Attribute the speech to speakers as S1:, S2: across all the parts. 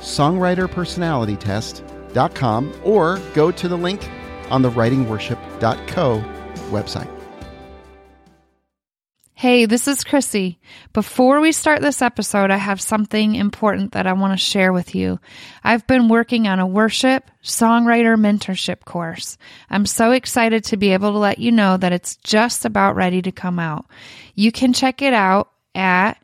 S1: songwriterpersonalitytest.com or go to the link on the writingworship.co website.
S2: Hey, this is Chrissy. Before we start this episode, I have something important that I want to share with you. I've been working on a worship songwriter mentorship course. I'm so excited to be able to let you know that it's just about ready to come out. You can check it out at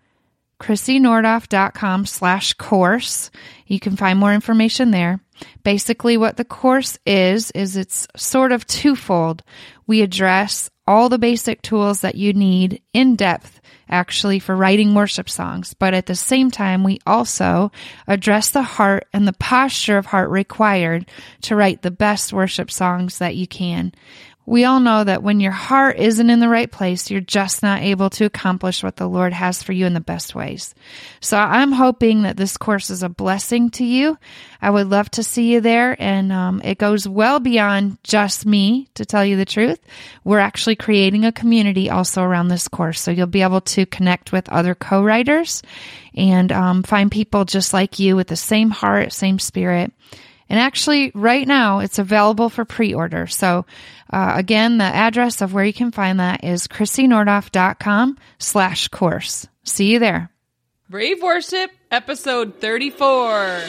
S2: chrissynordhoff.com slash course. You can find more information there. Basically, what the course is, is it's sort of twofold. We address all the basic tools that you need in depth actually for writing worship songs. But at the same time, we also address the heart and the posture of heart required to write the best worship songs that you can. We all know that when your heart isn't in the right place, you're just not able to accomplish what the Lord has for you in the best ways. So I'm hoping that this course is a blessing to you. I would love to see you there. And um, it goes well beyond just me, to tell you the truth. We're actually creating a community also around this course. So you'll be able to connect with other co writers and um, find people just like you with the same heart, same spirit. And actually, right now, it's available for pre order. So, uh, again, the address of where you can find that is chrissynordhoff.com slash course. See you there.
S3: Brave Worship, episode 34.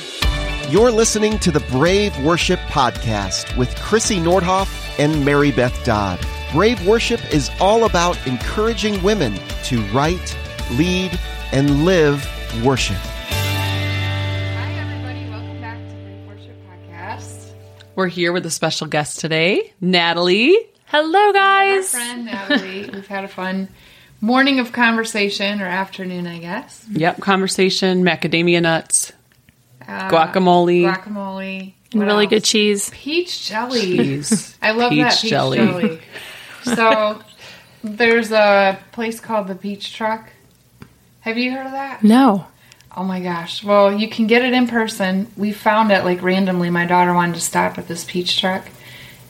S1: You're listening to the Brave Worship Podcast with Chrissy Nordhoff and Mary Beth Dodd. Brave Worship is all about encouraging women to write, lead, and live worship.
S3: We're here with a special guest today, Natalie.
S4: Hello,
S2: Our
S4: guys.
S2: friend Natalie. We've had a fun morning of conversation or afternoon, I guess.
S3: Yep, conversation, macadamia nuts,
S2: Uh,
S3: guacamole,
S2: Guacamole.
S4: And
S2: What
S4: really
S2: else?
S4: good cheese.
S2: Peach jelly.
S3: cheese.
S2: I love
S3: peach
S2: that peach
S3: jelly.
S2: jelly. so there's a place called the Peach Truck. Have you heard of that?
S4: No.
S2: Oh my gosh. Well, you can get it in person. We found it like randomly. My daughter wanted to stop at this peach truck.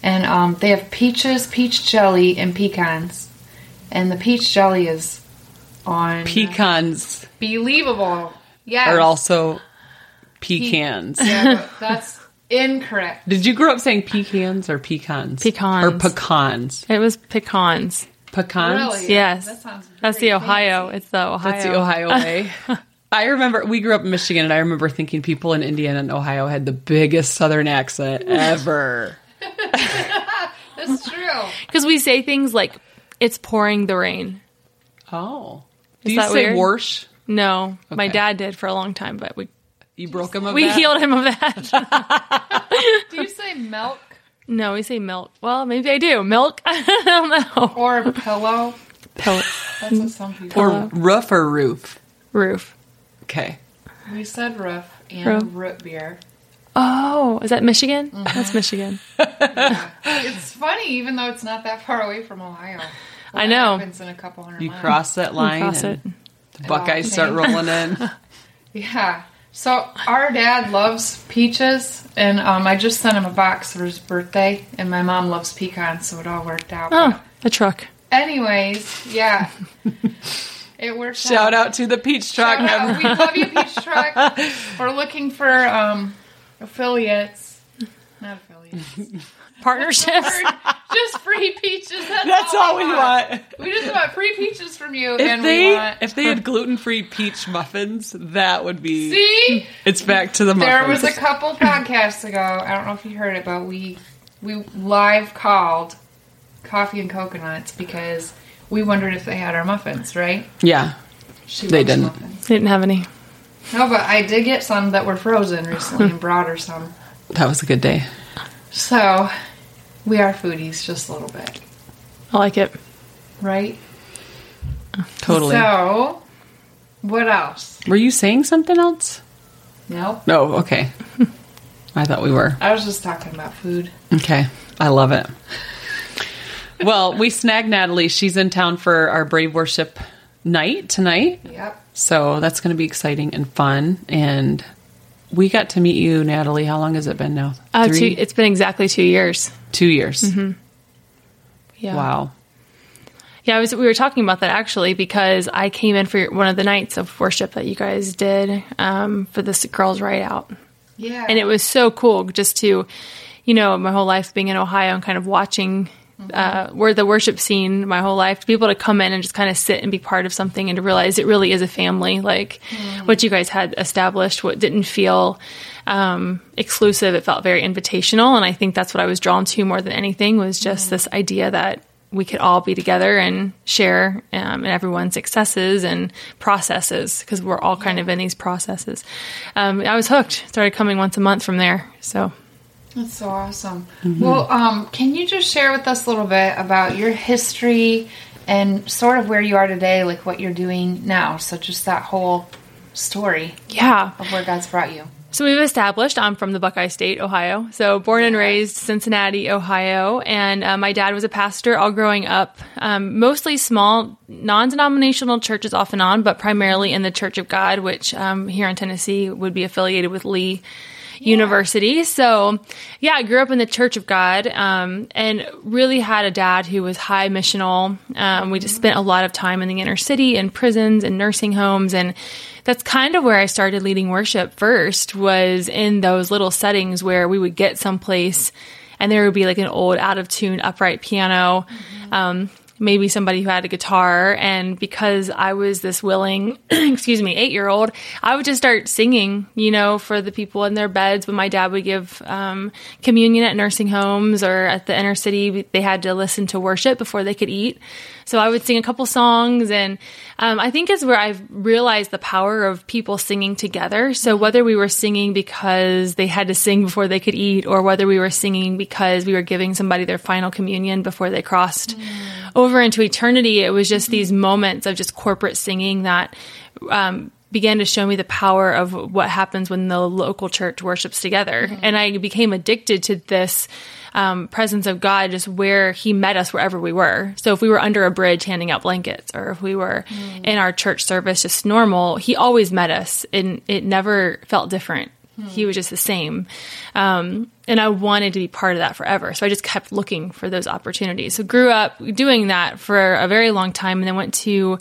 S2: And um, they have peaches, peach jelly, and pecans. And the peach jelly is on
S3: Pecans
S2: believable. Yes.
S3: are also pecans.
S2: Yeah, that's incorrect.
S3: Did you grow up saying pecans or pecans?
S4: Pecans.
S3: Or pecans?
S4: It was pecans.
S3: Pecans?
S2: Really?
S4: Yes.
S2: That sounds
S4: That's the Ohio.
S2: fancy.
S4: It's the Ohio.
S3: That's the Ohio way. I remember we grew up in Michigan, and I remember thinking people in Indiana and Ohio had the biggest Southern accent ever.
S2: That's true.
S4: Because we say things like, it's pouring the rain.
S3: Oh,
S4: Is
S3: do you
S4: that
S3: say
S4: weird?
S3: "warsh"?
S4: No, my dad did for a long time, but we
S3: You broke him of
S4: we
S3: that?
S4: healed him of that.
S2: Do you say milk
S4: no, we say milk. Well, maybe I do. Milk? I don't know.
S2: or pillow?
S4: Pill-
S2: That's what some people.
S3: or roof or roof.
S4: roof.
S3: Okay,
S2: We said roof and
S4: Roof.
S2: root beer.
S4: Oh, is that Michigan? That's Michigan.
S2: It's funny, even though it's not that far away from Ohio.
S4: I
S2: What
S4: know.
S2: Happens in a couple hundred
S3: you
S2: miles.
S3: cross that line,
S4: Cross
S3: and
S4: it.
S3: the Buckeyes start
S2: Okay.
S3: rolling in.
S2: Yeah. So our dad loves peaches, and um, I just sent him a box for his birthday, and my mom loves pecans, so it all worked out.
S4: Oh, a truck.
S2: Anyways, yeah, it worked.
S3: Shout out to the peach truck.
S2: Out. We love you, Peach Truck. We're looking for um, affiliates, not affiliates.
S4: Partnerships.
S2: just free peaches. That's,
S3: That's all we want.
S2: We just want free peaches from you,
S3: If
S2: and we
S3: they
S2: want.
S3: if they had gluten free peach muffins, that would be.
S2: See,
S3: It's back to the muffins.
S2: there was a couple podcasts ago. I don't know if you heard it, but we we live called coffee and coconuts because we wondered if they had our muffins. Right?
S3: yeah.
S2: She
S3: They didn't.
S2: Muffins.
S4: Didn't have any.
S2: No, but I did get some that were frozen recently and brought her some.
S3: That was a good day.
S2: So we are foodies, just a little bit,
S4: I like it.
S2: right?
S3: Totally.
S2: So, what else?
S3: Were you saying something else?
S2: Nope.
S3: No, okay. I thought we were.
S2: I was just talking about food.
S3: Okay. I love it. Well, we snagged Natalie. She's in town for our Brave Worship night tonight.
S2: Yep.
S3: So that's going to be exciting and fun. And we got to meet you, Natalie. How long has it been now?
S4: Uh, two, it's been exactly two years.
S3: Two years.
S4: Yeah.
S3: Wow.
S4: Yeah, I was, we were talking about that actually because I came in for one of the nights of worship that you guys did um, for this Girls Write Out.
S2: Yeah.
S4: And it was so cool just to, you know, my whole life being in Ohio and kind of watching uh, where the worship scene my whole life to be able to come in and just kind of sit and be part of something and to realize it really is a family like what you guys had established what didn't feel um, exclusive. It felt very invitational and i think that's what i was drawn to more than anything was just this idea that we could all be together and share um, in everyone's successes and processes because we're all kind of in these processes. Um, i was hooked. Started coming once a month from there so
S2: That's so awesome. Well, um, can you just share with us a little bit about your history and sort of where you are today, like what you're doing now? So just that whole story
S4: yeah
S2: of where God's brought you.
S4: So we've established I'm from the Buckeye State, Ohio. So born and raised Cincinnati, Ohio, and uh, my dad was a pastor all growing up. Um, mostly small, non-denominational churches off and on, but primarily in the Church of God, which um, here in Tennessee would be affiliated with Lee. University. So, yeah, I grew up in the Church of God um, and really had a dad who was high missional. Um, we just spent a lot of time in the inner city and prisons and nursing homes and that's kind of where I started leading worship first was in those little settings where we would get someplace and there would be like an old out of tune upright piano. Um, maybe somebody who had a guitar and because I was this willing, excuse me, 8-year-old, I would just start singing, you know, for the people in their beds when my dad would give um, communion at nursing homes or at the inner city, they had to listen to worship before they could eat. So I would sing a couple songs, and um, I think is where I've realized the power of people singing together. So whether we were singing because they had to sing before they could eat, or whether we were singing because we were giving somebody their final communion before they crossed over into eternity, it was just these moments of just corporate singing that. Um, began to show me the power of what happens when the local church worships together. And I became addicted to this um, presence of God, just where He met us wherever we were. So if we were under a bridge handing out blankets, or if we were in our church service just normal, He always met us, and it never felt different. He was just the same. Um, and I wanted to be part of that forever. So I just kept looking for those opportunities. So grew up doing that for a very long time and then went to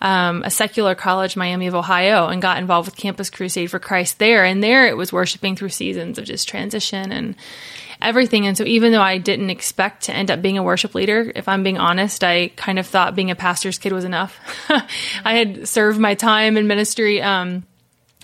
S4: um, a secular college, Miami of Ohio, and got involved with Campus Crusade for Christ there. And there it was worshiping through seasons of just transition and everything. And so even though I didn't expect to end up being a worship leader, if I'm being honest, I kind of thought being a pastor's kid was enough. I had served my time in ministry. Um,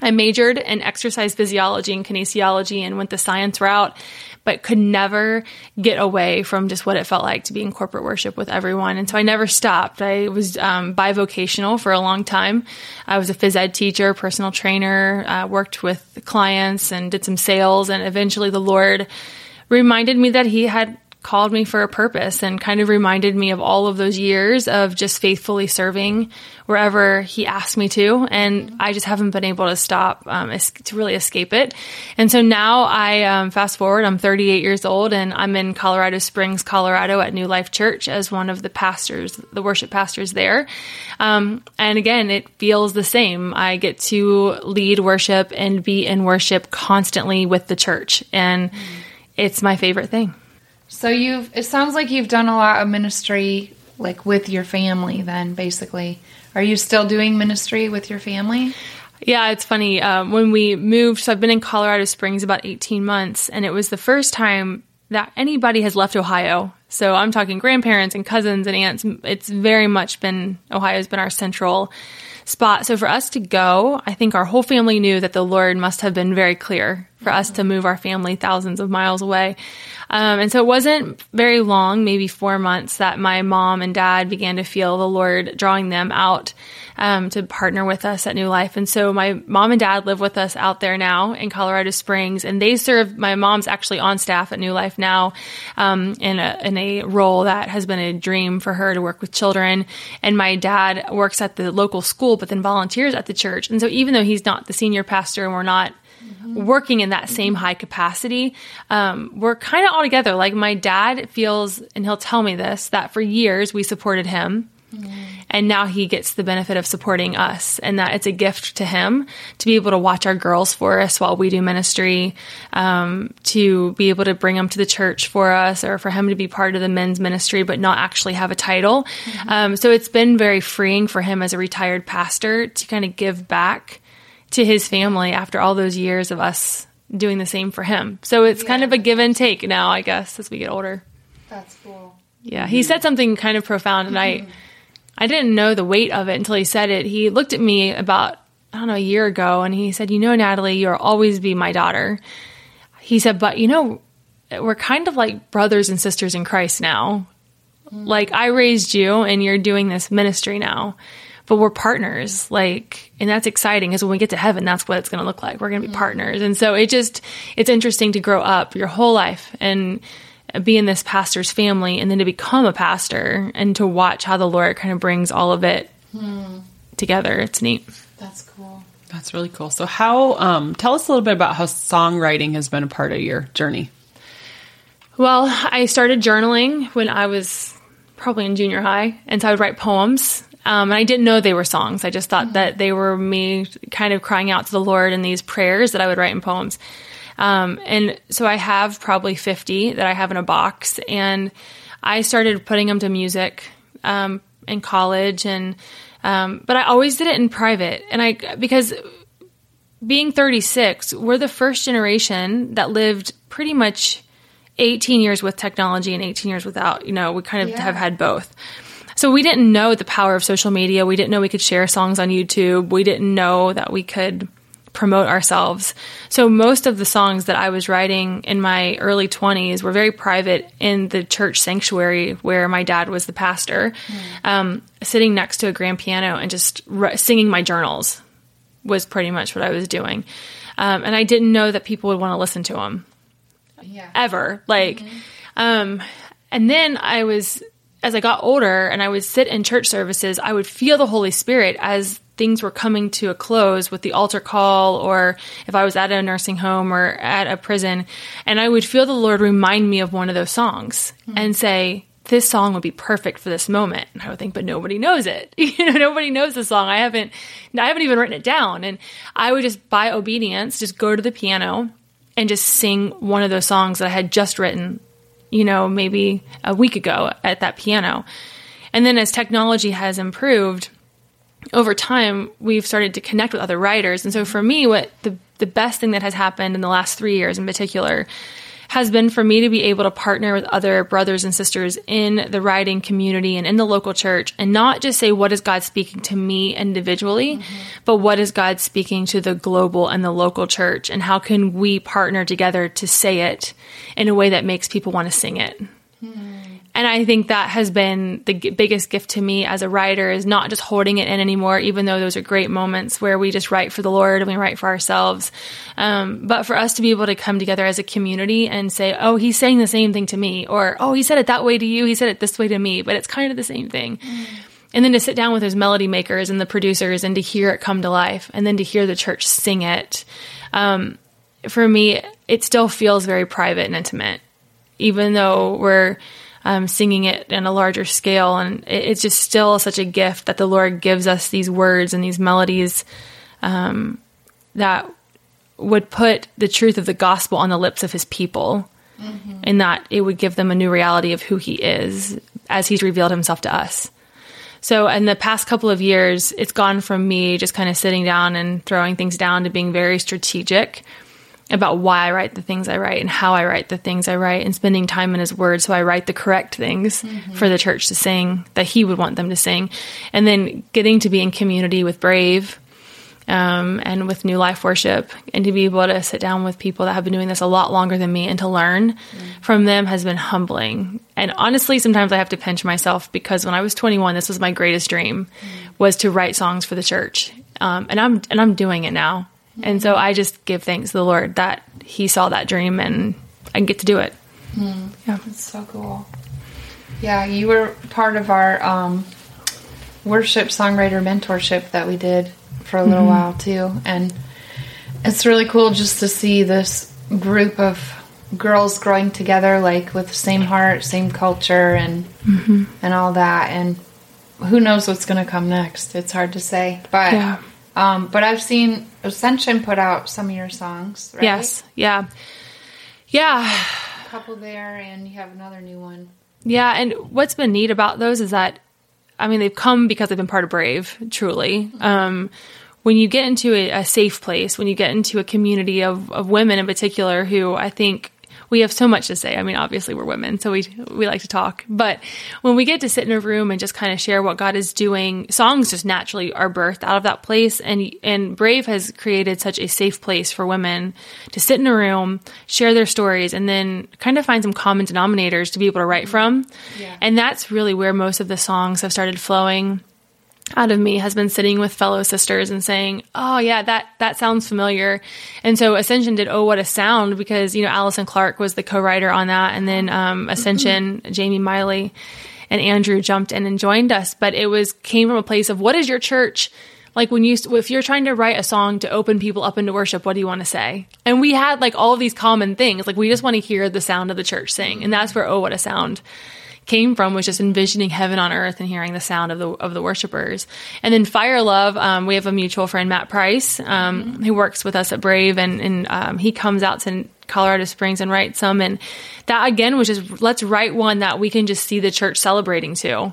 S4: I majored in exercise physiology and kinesiology and went the science route, but could never get away from just what it felt like to be in corporate worship with everyone. And so I never stopped. I was um, bivocational for a long time. I was a phys ed teacher, personal trainer, uh, worked with clients and did some sales. And eventually the Lord reminded me that He had called me for a purpose and kind of reminded me of all of those years of just faithfully serving wherever he asked me to. And I just haven't been able to stop um, es- to really escape it. And so now I um, fast forward, I'm 38 years old and I'm in Colorado Springs, Colorado at New Life Church as one of the pastors, the worship pastors there. Um, and again, it feels the same. I get to lead worship and be in worship constantly with the church. And it's my favorite thing.
S2: So you've it sounds like you've done a lot of ministry like with your family then basically. Are you still doing ministry with your family?
S4: Yeah, it's funny. Um, when we moved, so I've been in Colorado Springs about 18 months, and it was the first time that anybody has left Ohio. So I'm talking grandparents and cousins and aunts. It's very much been, Ohio's been our central spot. So for us to go, I think our whole family knew that the Lord must have been very clear for us to move our family thousands of miles away. Um, and so it wasn't very long, maybe four months, that my mom and dad began to feel the Lord drawing them out um, to partner with us at New Life. And so my mom and dad live with us out there now in Colorado Springs, and they serve. My mom's actually on staff at New Life now um, in a in a role that has been a dream for her to work with children. And my dad works at the local school, but then volunteers at the church. And so even though he's not the senior pastor, and we're not working in that same high capacity. Um, we're kind of all together. Like my dad feels, and he'll tell me this, that for years we supported him. And now he gets the benefit of supporting us, and that it's a gift to him to be able to watch our girls for us while we do ministry, um, to be able to bring them to the church for us, or for him to be part of the men's ministry but not actually have a title. Um, so it's been very freeing for him as a retired pastor to kind of give back to his family after all those years of us doing the same for him. So it's kind of a give and take now, I guess, as we get older.
S2: That's cool.
S4: Yeah, he said something kind of profound, and I, I didn't know the weight of it until he said it. He looked at me about I don't know a year ago, and he said, "You know, Natalie, you'll always be my daughter." He said, "But you know, we're kind of like brothers and sisters in Christ now. Like I raised you, and you're doing this ministry now." But we're partners, like, and that's exciting because when we get to heaven, that's what it's going to look like. We're going to be mm. partners. And so it just, it's interesting to grow up your whole life and be in this pastor's family and then to become a pastor and to watch how the Lord kind of brings all of it together. It's neat.
S2: That's cool.
S3: That's really cool. So, how? Um, tell us a little bit about how songwriting has been a part of your journey.
S4: Well, I started journaling when I was probably in junior high, and so I would write poems. Um, and I didn't know they were songs. I just thought that they were me kind of crying out to the Lord in these prayers that I would write in poems. Um, and so I have probably 50 that I have in a box. And I started putting them to music um, in college. And, um, but I always did it in private. And I, because being 36, we're the first generation that lived pretty much 18 years with technology and 18 years without. You know, we kind of
S2: Yeah.
S4: have had both. So we didn't know the power of social media. We didn't know we could share songs on YouTube. We didn't know that we could promote ourselves. So most of the songs that I was writing in my early 20s were very private in the church sanctuary where my dad was the pastor, um, sitting next to a grand piano and just ri- singing my journals was pretty much what I was doing. Um, and I didn't know that people would want to listen to them
S2: Yeah.
S4: ever. Like, um, and then I was, as I got older and I would sit in church services, I would feel the Holy Spirit as things were coming to a close with the altar call, or if I was at a nursing home or at a prison, and I would feel the Lord remind me of one of those songs mm-hmm. and say, this song would be perfect for this moment. And I would think, but nobody knows it. You know, nobody knows the song. I haven't, I haven't even written it down. And I would just, by obedience, just go to the piano and just sing one of those songs that I had just written, you know, maybe a week ago at that piano. And then as technology has improved over time, we've started to connect with other writers. And so for me, what the, the best thing that has happened in the last three years in particular has been for me to be able to partner with other brothers and sisters in the writing community and in the local church and not just say, what is God speaking to me individually, mm-hmm. but what is God speaking to the global and the local church? And how can we partner together to say it in a way that makes people want to sing it? Hmm. And I think that has been the g- biggest gift to me as a writer is not just holding it in anymore, even though those are great moments where we just write for the Lord and we write for ourselves. Um, but for us to be able to come together as a community and say, oh, he's saying the same thing to me, or oh, he said it that way to you, he said it this way to me, but it's kind of the same thing. And then to sit down with those melody makers and the producers and to hear it come to life and then to hear the church sing it. Um, for me, it still feels very private and intimate, even though we're um, singing it in a larger scale. And it, it's just still such a gift that the Lord gives us these words and these melodies um, that would put the truth of the gospel on the lips of his people. And that it would give them a new reality of who he is as he's revealed himself to us. So, in the past couple of years, it's gone from me just kind of sitting down and throwing things down to being very strategic about why I write the things I write and how I write the things I write and spending time in His Word so I write the correct things for the church to sing that He would want them to sing. And then getting to be in community with Brave um, and with New Life Worship and to be able to sit down with people that have been doing this a lot longer than me and to learn from them has been humbling. And honestly, sometimes I have to pinch myself because when I was 21, this was my greatest dream was to write songs for the church. Um, and I'm, and I'm doing it now. And so I just give thanks to the Lord that he saw that dream and I get to do it. Yeah.
S2: That's so cool. Yeah, you were part of our um, worship songwriter mentorship that we did for a little while too, and it's really cool just to see this group of girls growing together, like with the same heart, same culture, and and all that. And who knows what's going to come next? It's hard to say, but
S4: Yeah.
S2: um, but I've seen Ascension put out some of your songs. Right?
S4: Yes. Yeah. Yeah.
S2: a couple there, and you have another new one.
S4: Yeah, and what's been neat about those is that, I mean, they've come because they've been part of Brave, truly. Um, when you get into a, a safe place, when you get into a community of, of women in particular who I think we have so much to say. I mean, obviously we're women, so we we like to talk. But when we get to sit in a room and just kind of share what God is doing, songs just naturally are birthed out of that place. And and Brave has created such a safe place for women to sit in a room, share their stories, and then kind of find some common denominators to be able to write from.
S2: Yeah.
S4: And that's really where most of the songs have started flowing out of me has been sitting with fellow sisters and saying, "Oh yeah, that that sounds familiar." And so Ascension did "Oh What a Sound" because you know Allison Clark was the co-writer on that, and then um, Ascension, Jamie Miley, and Andrew jumped in and joined us. But it was came from a place of what is your church? Like when you if you're trying to write a song to open people up into worship what do you want to say? And we had like all of these common things. Like we just want to hear the sound of the church sing. And that's where oh what a sound came from was just envisioning heaven on earth and hearing the sound of the of the worshipers. And then Fire Love, um, we have a mutual friend, Matt Price, um, who works with us at Brave, and and um, he comes out to Colorado Springs and writes some. And that again was just let's write one that we can just see the church celebrating too.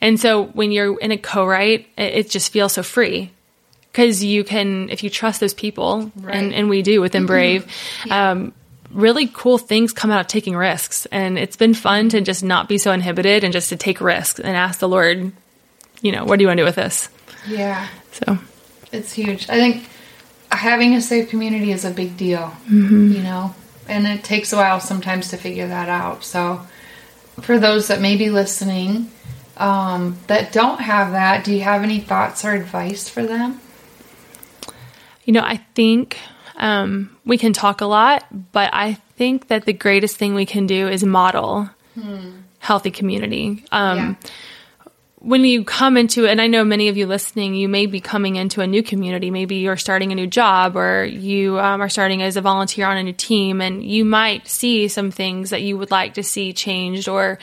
S4: And so when you're in a co-write, it, it just feels so free. Because you can, if you trust those people, and, and we do within Brave, um, really cool things come out of taking risks. And it's been fun to just not be so inhibited and just to take risks and ask the Lord, you know, what do you want to do with this?
S2: Yeah,
S4: So,
S2: it's huge. I think having a safe community is a big deal. You know, and it takes a while sometimes to figure that out. So, for those that may be listening um, that don't have that, do you have any thoughts or advice for them?
S4: you know, I think um, we can talk a lot, but I think that the greatest thing we can do is model healthy community. Um,
S2: Yeah.
S4: when you come into and I know many of you listening, you may be coming into a new community. Maybe you're starting a new job or you um, are starting as a volunteer on a new team and you might see some things that you would like to see changed or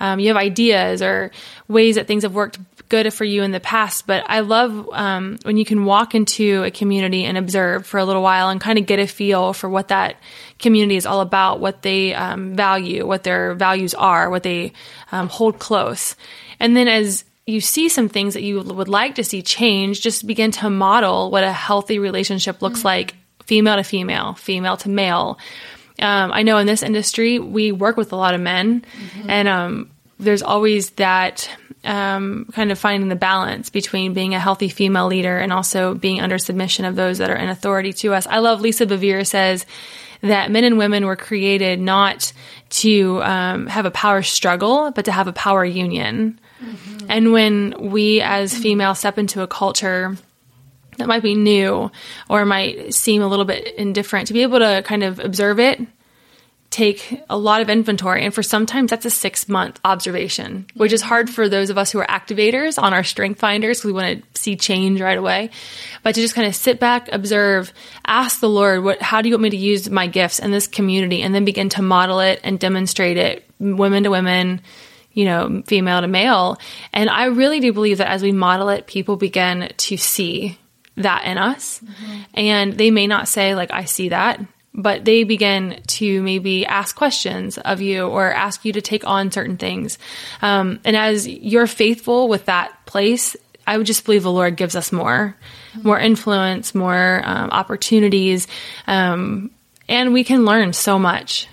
S4: um, you have ideas or ways that things have worked good for you in the past. But I love um, when you can walk into a community and observe for a little while and kind of get a feel for what that community is all about, what they um, value, what their values are, what they um, hold close. And then as you see some things that you would like to see change, just begin to model what a healthy relationship looks like female to female, female to male. Um, I know in this industry, we work with a lot of men, and um, there's always that um, kind of finding the balance between being a healthy female leader and also being under submission of those that are in authority to us. I love Lisa Bevere says that men and women were created not to um, have a power struggle, but to have a power union. And when we as females step into a culture that might be new or might seem a little bit indifferent, to be able to kind of observe it, take a lot of inventory. And for sometimes that's a six month observation, which is hard for those of us who are activators on our strength finders because we want to see change right away. But to just kind of sit back, observe, ask the Lord, what, how do you want me to use my gifts in this community? And then begin to model it and demonstrate it, women to women, you know, female to male. And I really do believe that as we model it, people begin to see that in us. Mm-hmm. And they may not say, like, I see that, but they begin to maybe ask questions of you or ask you to take on certain things. Um, and as you're faithful with that place, I would just believe the Lord gives us more, more influence, more um, opportunities. Um, and we can learn so much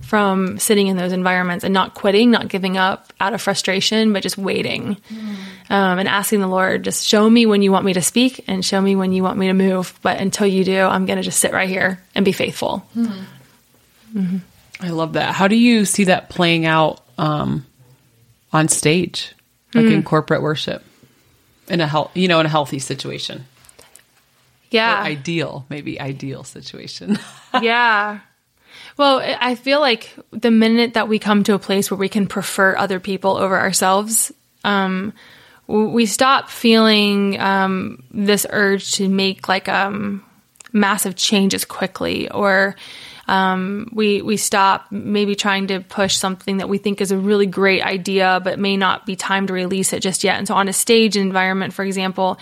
S4: from sitting in those environments and not quitting, not giving up out of frustration, but just waiting um, and asking the Lord, just show me when you want me to speak and show me when you want me to move. But until you do, I'm going to just sit right here and be faithful.
S3: I love that. How do you see that playing out um, on stage, like
S4: Hmm.
S3: in corporate worship, in a health, you know, in a healthy situation, or
S4: Yeah.
S3: ideal, maybe ideal situation?
S4: yeah. Well, I feel like the minute that we come to a place where we can prefer other people over ourselves, um, we stop feeling um, this urge to make like um, massive changes quickly or um, we we stop maybe trying to push something that we think is a really great idea, but may not be time to release it just yet. And so, on a stage environment, for example,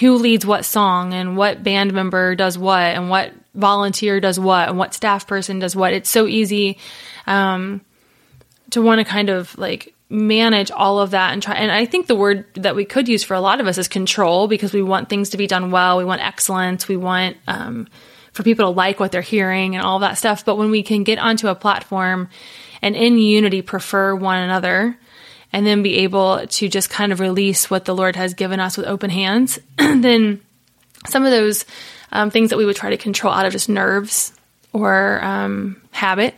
S4: who leads what song and what band member does what and what volunteer does what and what staff person does what. It's so easy um, to want to kind of like manage all of that and try. And I think the word that we could use for a lot of us is control because we want things to be done well. We want excellence. We want um, for people to like what they're hearing and all that stuff. But when we can get onto a platform and in unity prefer one another and then be able to just kind of release what the Lord has given us with open hands, then some of those um, things that we would try to control out of just nerves or um, habit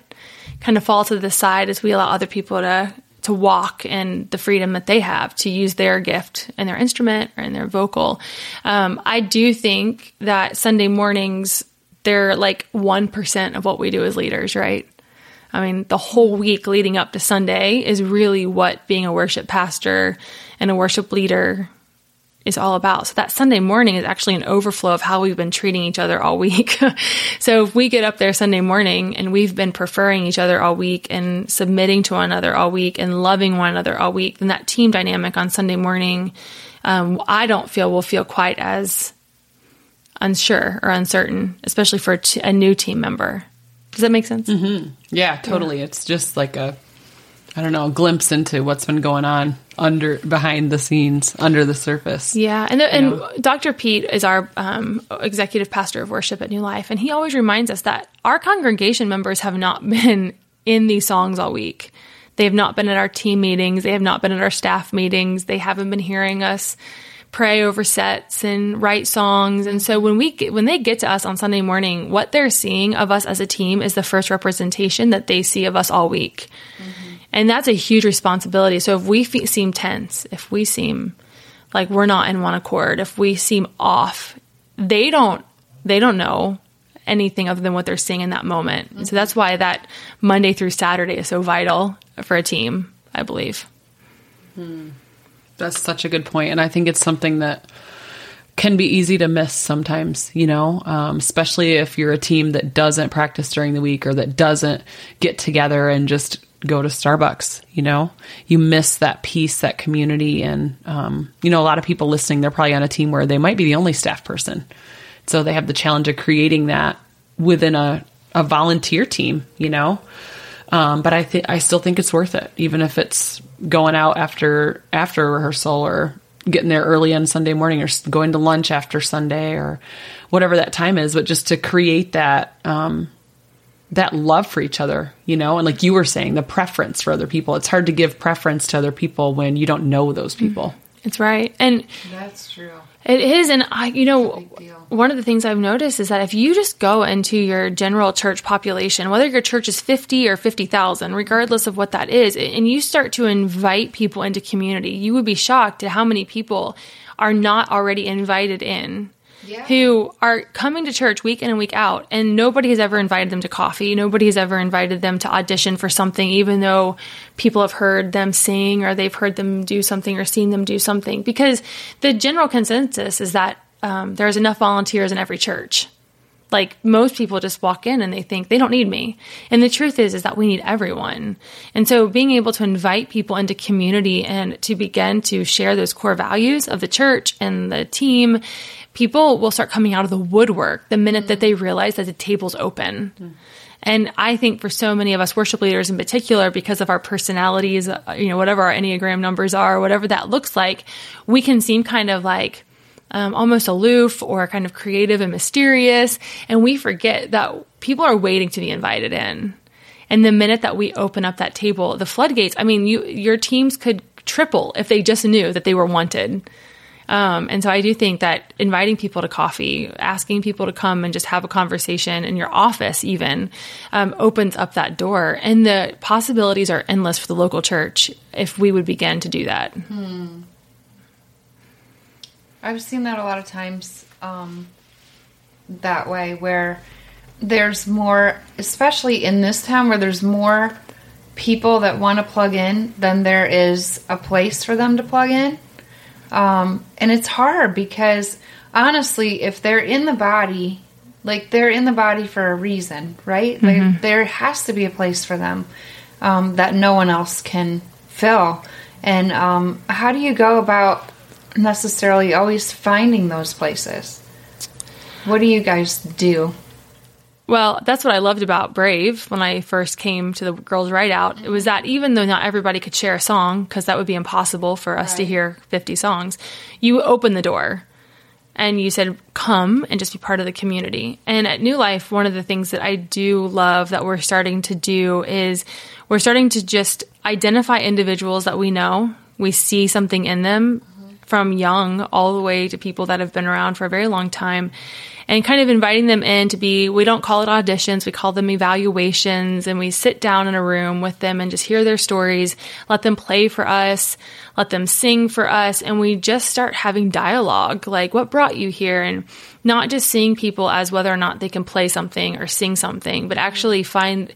S4: kind of fall to the side as we allow other people to to walk in the freedom that they have to use their gift and their instrument or in their vocal. Um, I do think that Sunday mornings they're like 1% of what we do as leaders, right? I mean, the whole week leading up to Sunday is really what being a worship pastor and a worship leader is all about. So that Sunday morning is actually an overflow of how we've been treating each other all week. so if we get up there Sunday morning and we've been preferring each other all week and submitting to one another all week and loving one another all week, then that team dynamic on Sunday morning, um, I don't feel will feel quite as unsure or uncertain, especially for a, t- a new team member. Does that make sense?
S3: Mm-hmm. Yeah, totally. Yeah. It's just like a, I don't know, a glimpse into what's been going on under behind the scenes, under the surface.
S4: Yeah, and the, and Dr. Pete is our um, executive pastor of worship at New Life, and he always reminds us that our congregation members have not been in these songs all week. They have not been at our team meetings. They have not been at our staff meetings. They haven't been hearing us pray over sets and write songs. And so when we get, when they get to us on Sunday morning, what they're seeing of us as a team is the first representation that they see of us all week. Mm-hmm. And that's a huge responsibility. So if we fe- seem tense, if we seem like we're not in one accord, if we seem off, they don't they don't know anything other than what they're seeing in that moment. Mm-hmm. So that's why that Monday through Saturday is so vital for a team, I believe.
S3: Hmm. That's such a good point, and I think it's something that can be easy to miss sometimes, you know, um, especially if you're a team that doesn't practice during the week or that doesn't get together and just go to Starbucks, you know, you miss that piece, that community. And, um, you know, a lot of people listening, they're probably on a team where they might be the only staff person. So they have the challenge of creating that within a, a volunteer team, you know. Um, but I think I still think it's worth it, even if it's going out after after rehearsal or getting there early on Sunday morning or going to lunch after Sunday or whatever that time is, but just to create that um, that love for each other, you know, and like you were saying, the preference for other people. It's hard to give preference to other people when you don't know those people. Mm-hmm.
S4: It's right, and
S2: that's true.
S4: It is, and I, you know, one of the things I've noticed is that if you just go into your general church population, whether your church is fifty or fifty thousand, regardless of what that is, and you start to invite people into community, you would be shocked at how many people are not already invited in yeah. who are coming to church week in and week out, and nobody has ever invited them to coffee. Nobody has ever invited them to audition for something, even though people have heard them sing or they've heard them do something or seen them do something. Because the general consensus is that um, there's enough volunteers in every church. Like most people just walk in and they think they don't need me. And the truth is, is that we need everyone. And so being able to invite people into community and to begin to share those core values of the church and the team people will start coming out of the woodwork the minute mm that they realize that the table's open. mm And I think for so many of us worship leaders in particular, because of our personalities, uh, you know, whatever our Enneagram numbers are, whatever that looks like, we can seem kind of like um, almost aloof or kind of creative and mysterious. And we forget that people are waiting to be invited in. And the minute that we open up that table, the floodgates, I mean, you, your teams could triple if they just knew that they were wanted. Um, and so I do think that inviting people to coffee, asking people to come and just have a conversation in your office, even, um, opens up that door. And the possibilities are endless for the local church if we would begin to do that. Hmm.
S2: I've seen that a lot of times um, that way, where there's more, especially in this town, where there's more people that want to plug in than there is a place for them to plug in. Um, and it's hard because honestly, if they're in the body like they're in the body for a reason, right? Like, there has to be a place for them um, that no one else can fill. And um, how do you go about necessarily always finding those places? What do you guys do?
S4: Well, that's what I loved about Brave when I first came to the Girls Write Out. It was that even though not everybody could share a song, because that would be impossible for us to hear 50 songs, you opened the door and you said, come and just be part of the community. And at New Life, one of the things that I do love that we're starting to do is we're starting to just identify individuals that we know, we see something in them from young all the way to people that have been around for a very long time and kind of inviting them in to be we don't call it auditions we call them evaluations and we sit down in a room with them and just hear their stories let them play for us let them sing for us and we just start having dialogue like what brought you here? And not just seeing people as whether or not they can play something or sing something but actually find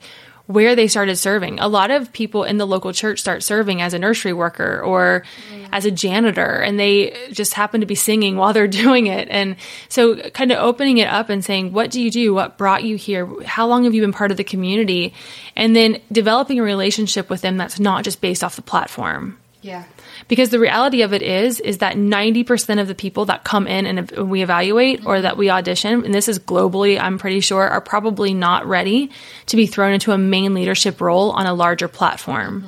S4: where they started serving. A lot of people in the local church start serving as a nursery worker or as a janitor, and they just happen to be singing while they're doing it. And so, kind of opening it up and saying, What do you do? What brought you here? How long have you been part of the community? And then developing a relationship with them that's not just based off the platform
S2: Yeah.
S4: Because the reality of it is is that 90% of the people that come in and we evaluate or that we audition and this is globally i'm pretty sure are probably not ready to be thrown into a main leadership role on a larger platform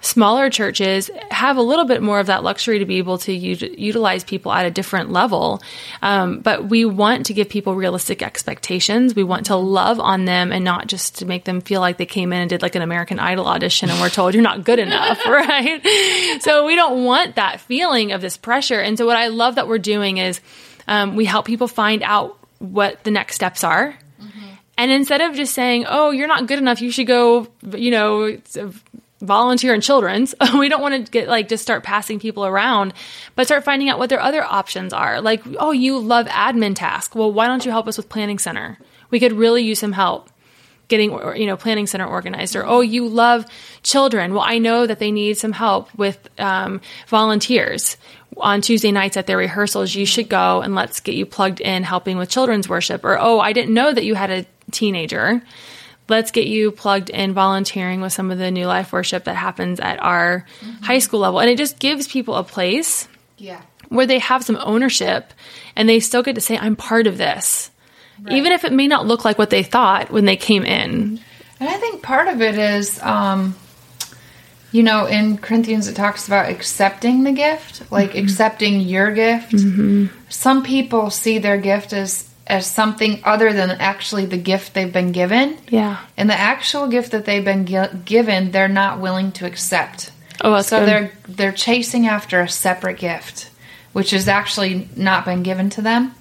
S4: smaller churches have a little bit more of that luxury to be able to ut- utilize people at a different level. Um, but we want to give people realistic expectations. We want to love on them and not just to make them feel like they came in and did like an american idol audition and we're told you're not good enough right? So we don't want that feeling of this pressure. And so what i love that we're doing is um, we help people find out what the next steps are. And instead of just saying, "Oh, you're not good enough, you should go," you know, volunteer in children's, we don't want to get like just start passing people around, but start finding out what their other options are. Like, "Oh, you love admin task. Well, why don't you help us with planning center? We could really use some help." getting you know planning center organized or oh you love children well i know that they need some help with um, volunteers on tuesday nights at their rehearsals you should go and let's get you plugged in helping with children's worship or oh i didn't know that you had a teenager let's get you plugged in volunteering with some of the new life worship that happens at our high school level. And it just gives people a place
S2: Yeah.
S4: where they have some ownership and they still get to say i'm part of this. Even if it may not look like what they thought when they came in.
S2: And I think part of it is, um, you know, in Corinthians it talks about accepting the gift, like accepting your gift. Some people see their gift as as something other than actually the gift they've been given,
S4: yeah
S2: and the actual gift that they've been gi- given, they're not willing to accept.
S4: Oh,
S2: so
S4: good.
S2: they're they're chasing after a separate gift, which has actually not been given to them.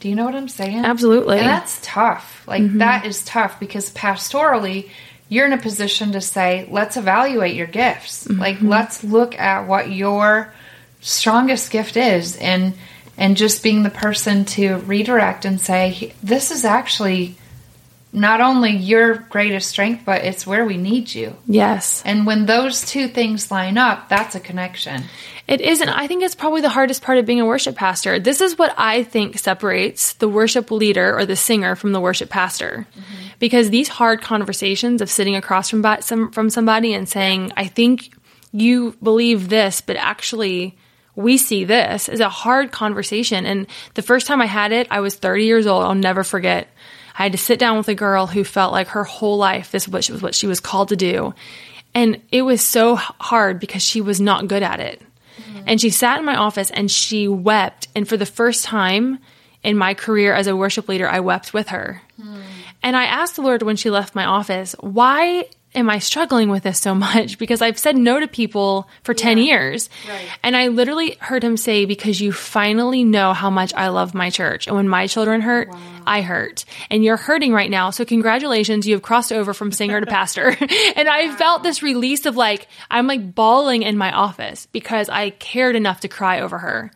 S2: Do you know what I'm saying?
S4: Absolutely.
S2: And that's tough. Like mm-hmm. that is tough because pastorally, you're in a position to say, let's evaluate your gifts. Like mm-hmm. let's look at what your strongest gift is and and just being the person to redirect and say, this is actually not only your greatest strength, but it's where we need you.
S4: yes
S2: And when those two things line up, that's a connection.
S4: it isn't i think it's probably the hardest part of being a worship pastor this is what i think separates the worship leader or the singer from the worship pastor mm-hmm. because these hard conversations of sitting across from some, from somebody and saying i think you believe this but actually we see this is a hard conversation and the first time i had it i was 30 years old i'll never forget I had to sit down with a girl who felt like her whole life this was what she was called to do. And it was so hard because she was not good at it. Mm-hmm. And she sat in my office and she wept. And for the first time in my career as a worship leader, I wept with her. Hmm. And I asked the Lord when she left my office, why am I struggling with this so much? Because I've said no to people for 10 years.
S2: Right.
S4: And I literally heard him say, because you finally know how much I love my church. And when my children hurt, I hurt. And you're hurting right now. So congratulations, you have crossed over from singer to pastor. and I felt this release of like, I'm like bawling in my office because I cared enough to cry over her.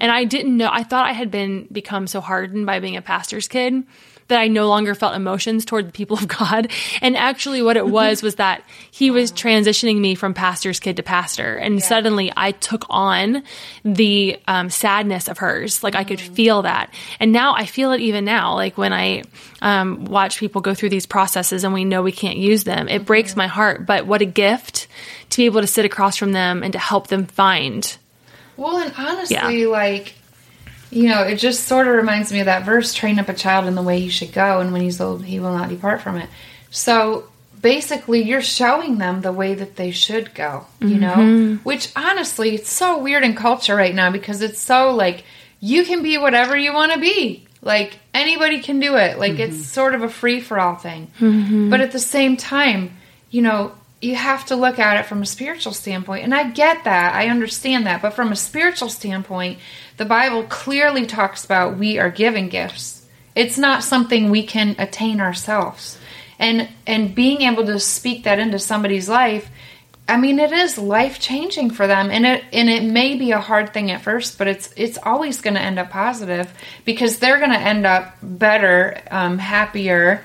S4: And I didn't know, I thought I had been become so hardened by being a pastor's kid. That I no longer felt emotions toward the people of God. And actually, what it was was that he was transitioning me from pastor's kid to pastor. And suddenly I took on the um, sadness of hers. Like I could feel that. And now I feel it even now. Like when I um, watch people go through these processes and we know we can't use them, it breaks my heart. But what a gift to be able to sit across from them and to help them find.
S2: Well, and honestly, like, you know, it just sort of reminds me of that verse train up a child in the way he should go, and when he's old, he will not depart from it. So basically, you're showing them the way that they should go, you know? Mm-hmm. Which honestly, it's so weird in culture right now because it's so like you can be whatever you want to be. Like anybody can do it. Like it's mm-hmm. sort of a free for all thing. Mm-hmm. But at the same time, you know, you have to look at it from a spiritual standpoint. And I get that. I understand that. But from a spiritual standpoint, the Bible clearly talks about we are given gifts. It's not something we can attain ourselves. And and being able to speak that into somebody's life, I mean it is life changing for them. And it and it may be a hard thing at first, but it's it's always going to end up positive because they're going to end up better, um, happier,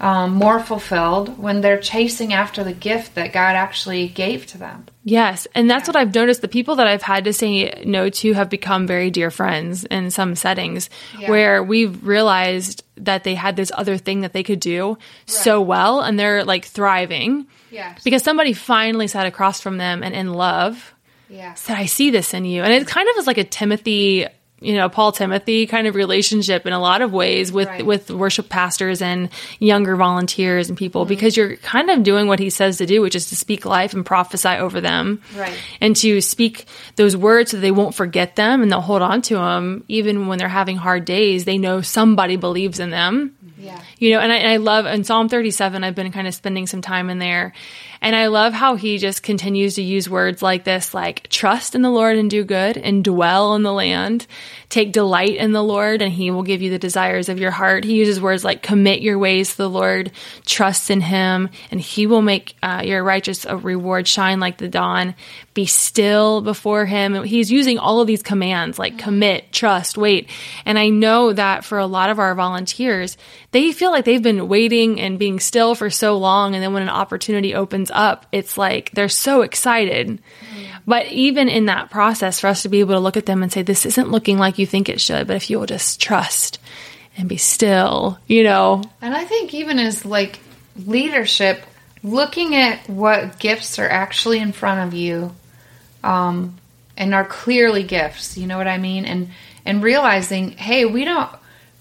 S2: um, more fulfilled when they're chasing after the gift that God actually gave to them.
S4: Yes. And that's what I've noticed. The people that I've had to say no to have become very dear friends in some settings
S2: Yeah.
S4: where we've realized that they had this other thing that they could do so well and they're like thriving
S2: Yes.
S4: because somebody finally sat across from them and in love
S2: yeah.
S4: said, I see this in you. And it kind of is like a Timothy, you know, Paul Timothy kind of relationship in a lot of ways with,
S2: Right.
S4: with worship pastors and younger volunteers and
S2: Mm-hmm.
S4: people because you're kind of doing what he says to do, which is to speak life and prophesy over them.
S2: Right.
S4: And to speak those words so they won't forget them and they'll hold on to them even when they're having hard days. They know somebody believes in them. You know, and I, and I love in Psalm 37, I've been kind of spending some time in there. And I love how he just continues to use words like this, like trust in the Lord and do good and dwell in the land. Take delight in the Lord and he will give you the desires of your heart. He uses words like commit your ways to the Lord, trust in him, and he will make uh, your righteous reward shine like the dawn. Be still before him. He's using all of these commands like commit, trust, wait. And I know that for a lot of our volunteers, they feel like they've been waiting and being still for so long. And then when an opportunity opens up, it's like they're so excited. But even in that process, for us to be able to look at them and say, this isn't looking like you think it should, but if you will just trust and be still, you know,
S2: And I think even as like leadership, looking at what gifts are actually in front of you, um, and are clearly gifts, you know what I mean, and and realizing, hey, we don't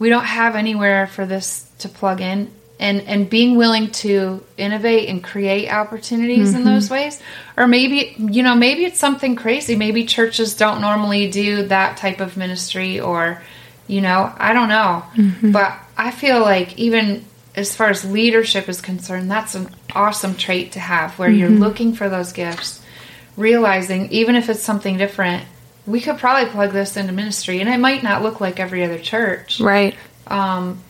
S2: we don't have anywhere for this to plug in, and and being willing to innovate and create opportunities in mm-hmm. those ways, or maybe you know maybe it's something crazy. Maybe churches don't normally do that type of ministry, or you know I don't know, mm-hmm. but I feel like even as far as leadership is concerned, that's an awesome trait to have where you're mm-hmm. looking for those gifts, realizing even if it's something different, we could probably plug this into ministry, and it might not look like every other church,
S4: right.
S2: um,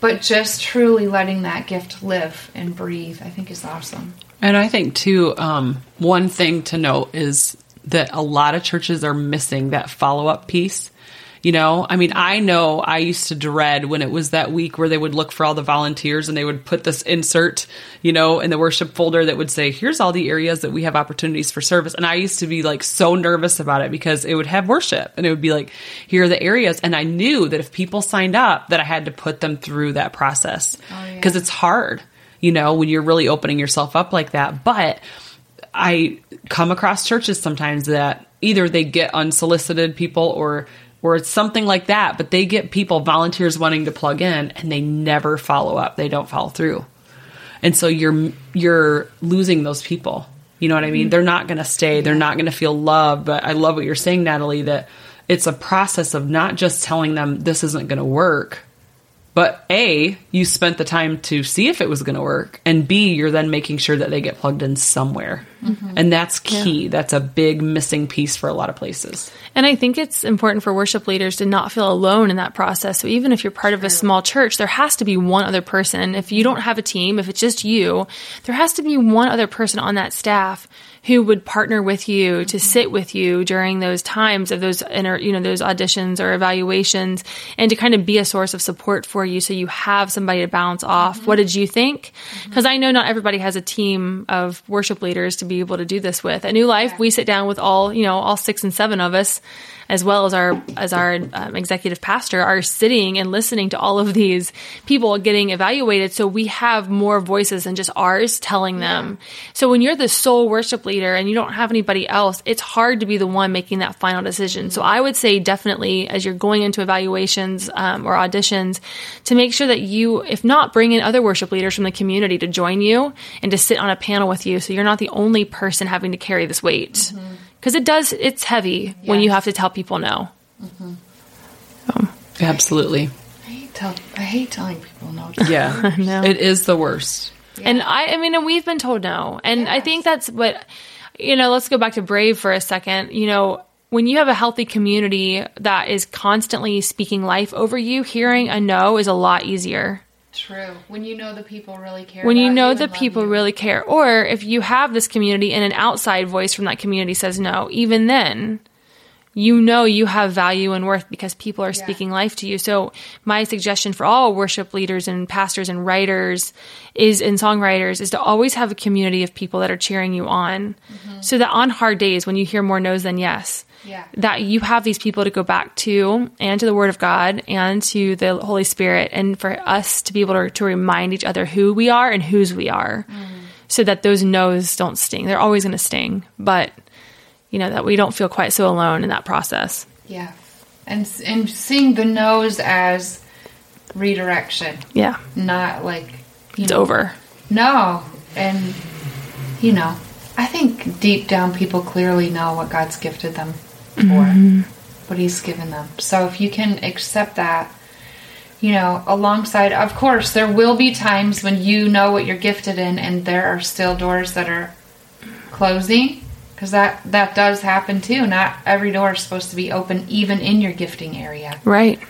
S2: but just truly letting that gift live and breathe, I think is awesome.
S3: And I think too, um, one thing to note is that a lot of churches are missing that follow up piece. You know, I mean, I know I used to dread when it was that week where they would look for all the volunteers and they would put this insert, you know, in the worship folder that would say, here's all the areas that we have opportunities for service. And I used to be like so nervous about it because it would have worship and it would be like, here are the areas. And I knew that if people signed up, that I had to put them through that process oh, because it's hard, you know, when you're really opening yourself up like that. But I come across churches sometimes that either they get unsolicited people or or it's something like that, but they get people volunteers wanting to plug in and they never follow up. They don't follow through. And so you're you're losing those people. You know what I mean? Mm-hmm. They're not going to stay. They're not going to feel loved, but I love what you're saying Natalie that it's a process of not just telling them this isn't going to work, but A, you spent the time to see if it was going to work, and B, you're then making sure that they get plugged in somewhere. Mm-hmm. And that's key. That's a big missing piece for a lot of places.
S4: And I think it's important for worship leaders to not feel alone in that process. So even if you're part of a small church, there has to be one other person. If you don't have a team, if it's just you, there has to be one other person on that staff who would partner with you to mm-hmm. sit with you during those times of those inter, you know those auditions or evaluations and to kind of be a source of support for you so you have somebody to bounce off. Mm-hmm. What did you think? Mm-hmm. Because i know not everybody has a team of worship leaders to be able to do this with. At new life we sit down with all you know all six and seven of us as well as our as our um, executive pastor are sitting and listening to all of these people getting evaluated. So we have more voices than just ours telling them. So when you're the sole worship leader and you don't have anybody else it's hard to be the one making that final decision. So i would say definitely as you're going into evaluations um, or auditions to make sure that you if not bring in other worship leaders from the community to join you and to sit on a panel with you so you're not the only person having to carry this weight because it does it's heavy when you have to tell people no. Mm-hmm.
S3: Absolutely.
S2: I hate, tell, I hate telling people no.
S3: Yeah. It is the worst.
S4: and i i mean and we've been told no. And i think that's what you know let's go back to brave for a second. You know when you have a healthy community that is constantly speaking life over you hearing a no is a lot easier
S2: True. When you know the people really care.
S4: when you know
S2: and
S4: the people
S2: you.
S4: really care or if you have this community and an outside voice from that community says no even then you know you have value and worth because people are speaking life to you so my suggestion for all worship leaders and pastors and writers is and songwriters is to always have a community of people that are cheering you on mm-hmm. so that on hard days when you hear more no's than yes
S2: Yeah.
S4: that you have these people to go back to and to the word of god and to the holy spirit and for us to be able to, to remind each other who we are and whose we are mm. so that those no's don't sting. They're always going to sting but you know that we don't feel quite so alone in that process.
S2: Yeah. And and seeing the nose as redirection,
S4: yeah.
S2: Not like
S4: it's
S2: know,
S4: over.
S2: No, and you know, I think deep down people clearly know what God's gifted them for, mm-hmm. what He's given them. So if you can accept that, you know, alongside, of course, there will be times when you know what you're gifted in, and there are still doors that are closing, because that that does happen too. Not every door is supposed to be open, even in your gifting area,
S4: right.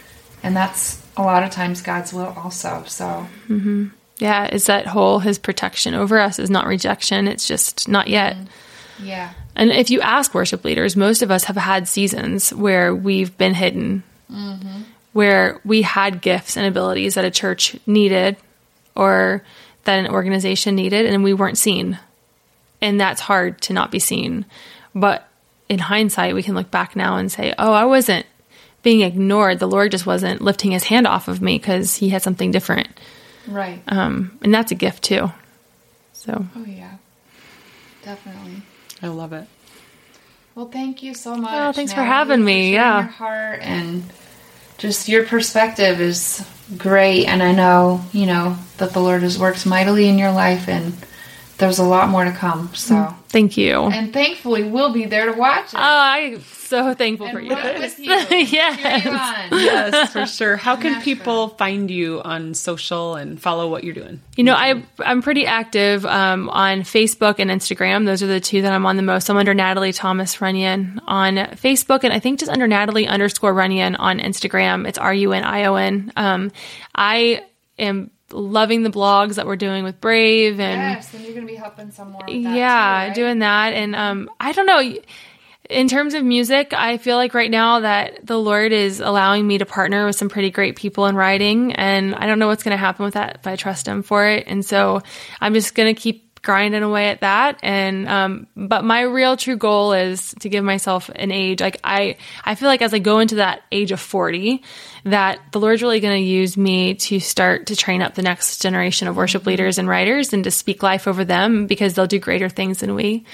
S2: And that's a lot of times God's will also. So. Mm-hmm.
S4: Yeah is that whole his protection over us is not rejection it's just not yet. Mm-hmm.
S2: Yeah,
S4: And if you ask worship leaders, most of us have had seasons where we've been hidden, where we had gifts and abilities that a church needed or that an organization needed, and we weren't seen. And that's hard to not be seen. But in hindsight, we can look back now and say, oh, I wasn't being ignored. The Lord just wasn't lifting his hand off of me because he had something different.
S2: right.
S4: Um, and that's a gift too. So.
S2: Oh yeah, definitely.
S3: I love it.
S2: Well, thank you so much.
S4: Oh, thanks for having me,
S2: sharing
S4: yeah.
S2: your heart and just your perspective is great, and I know you know that the Lord has worked mightily in your life, and there's a lot more to come. So,
S4: Thank you.
S2: and thankfully, we'll be there to watch it.
S4: Oh, I'm so thankful for you.
S2: root with you.
S4: yes.
S2: You on.
S3: Yes, for sure. How can
S2: Nashville.
S3: people find you on social and follow what you're doing?
S4: You know, I I'm pretty active um, on Facebook and Instagram. Those are the two that I'm on the most. I'm under Natalie Thomas Runion on Facebook, and I think just under Natalie underscore Runion on Instagram. It's R U N I O N. Um, I am loving the blogs that we're doing with Brave and
S2: Yes, and you're going to be helping some more. With that
S4: yeah
S2: too, right?
S4: doing that and um i don't know in terms of music i feel like right now that the lord is allowing me to partner with some pretty great people in writing and i don't know what's going to happen with that but i trust him for it and so i'm just going to keep grinding away at that. And um but my real true goal is to give myself an age like i i feel like as i go into that age of 40 that the lord's really going to use me to start to train up the next generation of worship leaders and writers and to speak life over them because they'll do greater things than we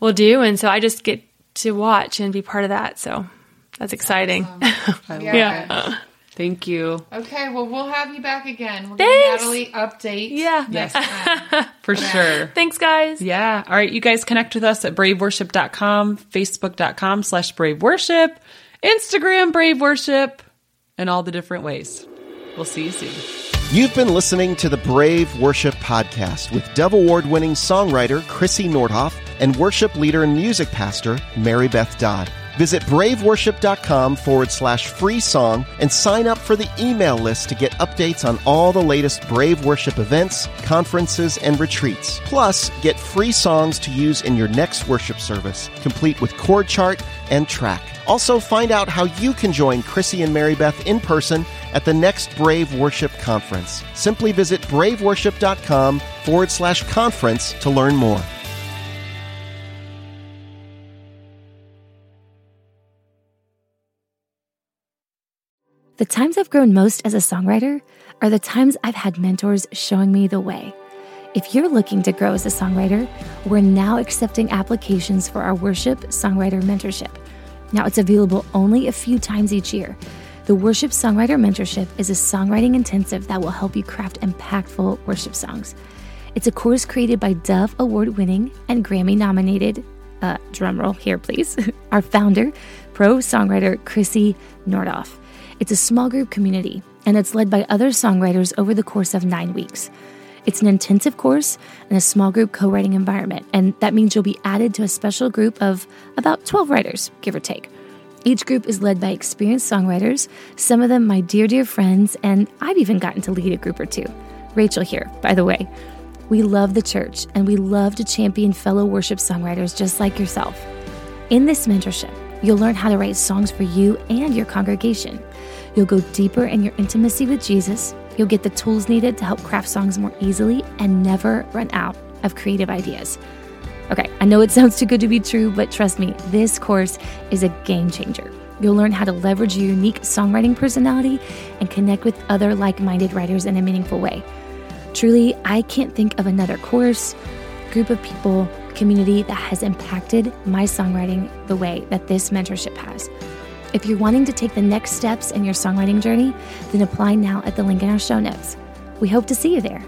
S4: will do. And so i just get to watch and be part of that. So that's exciting.
S3: Love
S2: Yeah.
S3: It. Thank you.
S2: Okay, well, we'll have you back again. We'll
S4: Thanks.
S2: get Natalie update.
S4: Yeah.
S2: Yes. time.
S3: For sure.
S4: thanks guys
S3: Yeah. All right. You guys connect with us at braveworship.com, facebook.com slash braveworship, Instagram brave worship, and all the different ways. We'll see you soon.
S1: You've been listening to the Brave Worship Podcast with Dove Award winning songwriter Chrissy Nordhoff and worship leader and music pastor Mary Beth Dodd. Visit braveworship.com forward slash free song and sign up for the email list to get updates on all the latest Brave Worship events, conferences, and retreats. Plus, get free songs to use in your next worship service, complete with chord chart and track. Also, find out how you can join Chrissy and Mary Beth in person at the next Brave Worship Conference. Simply visit braveworship.com forward slash conference to learn more.
S5: The times I've grown most as a songwriter are the times I've had mentors showing me the way. If you're looking to grow as a songwriter, we're now accepting applications for our worship songwriter mentorship. Now, it's available only a few times each year. The Worship Songwriter Mentorship is a songwriting intensive that will help you craft impactful worship songs. It's a course created by Dove Award winning and Grammy nominated, uh, drumroll here please, our founder, pro songwriter Chrissy Nordhoff. It's a small group community, and it's led by other songwriters over the course of nine weeks. It's an intensive course and a small group co writing environment, and that means you'll be added to a special group of about 12 writers, give or take. Each group is led by experienced songwriters, some of them my dear, dear friends, and I've even gotten to lead a group or two. Rachel here, by the way. We love the church and we love to champion fellow worship songwriters just like yourself. In this mentorship, you'll learn how to write songs for you and your congregation. You'll go deeper in your intimacy with Jesus. You'll get the tools needed to help craft songs more easily and never run out of creative ideas. Okay, I know it sounds too good to be true, but trust me, this course is a game changer. You'll learn how to leverage your unique songwriting personality and connect with other like minded writers in a meaningful way. Truly, I can't think of another course, group of people, community that has impacted my songwriting the way that this mentorship has. If you're wanting to take the next steps in your songwriting journey, then apply now at the link in our show notes. We hope to see you there.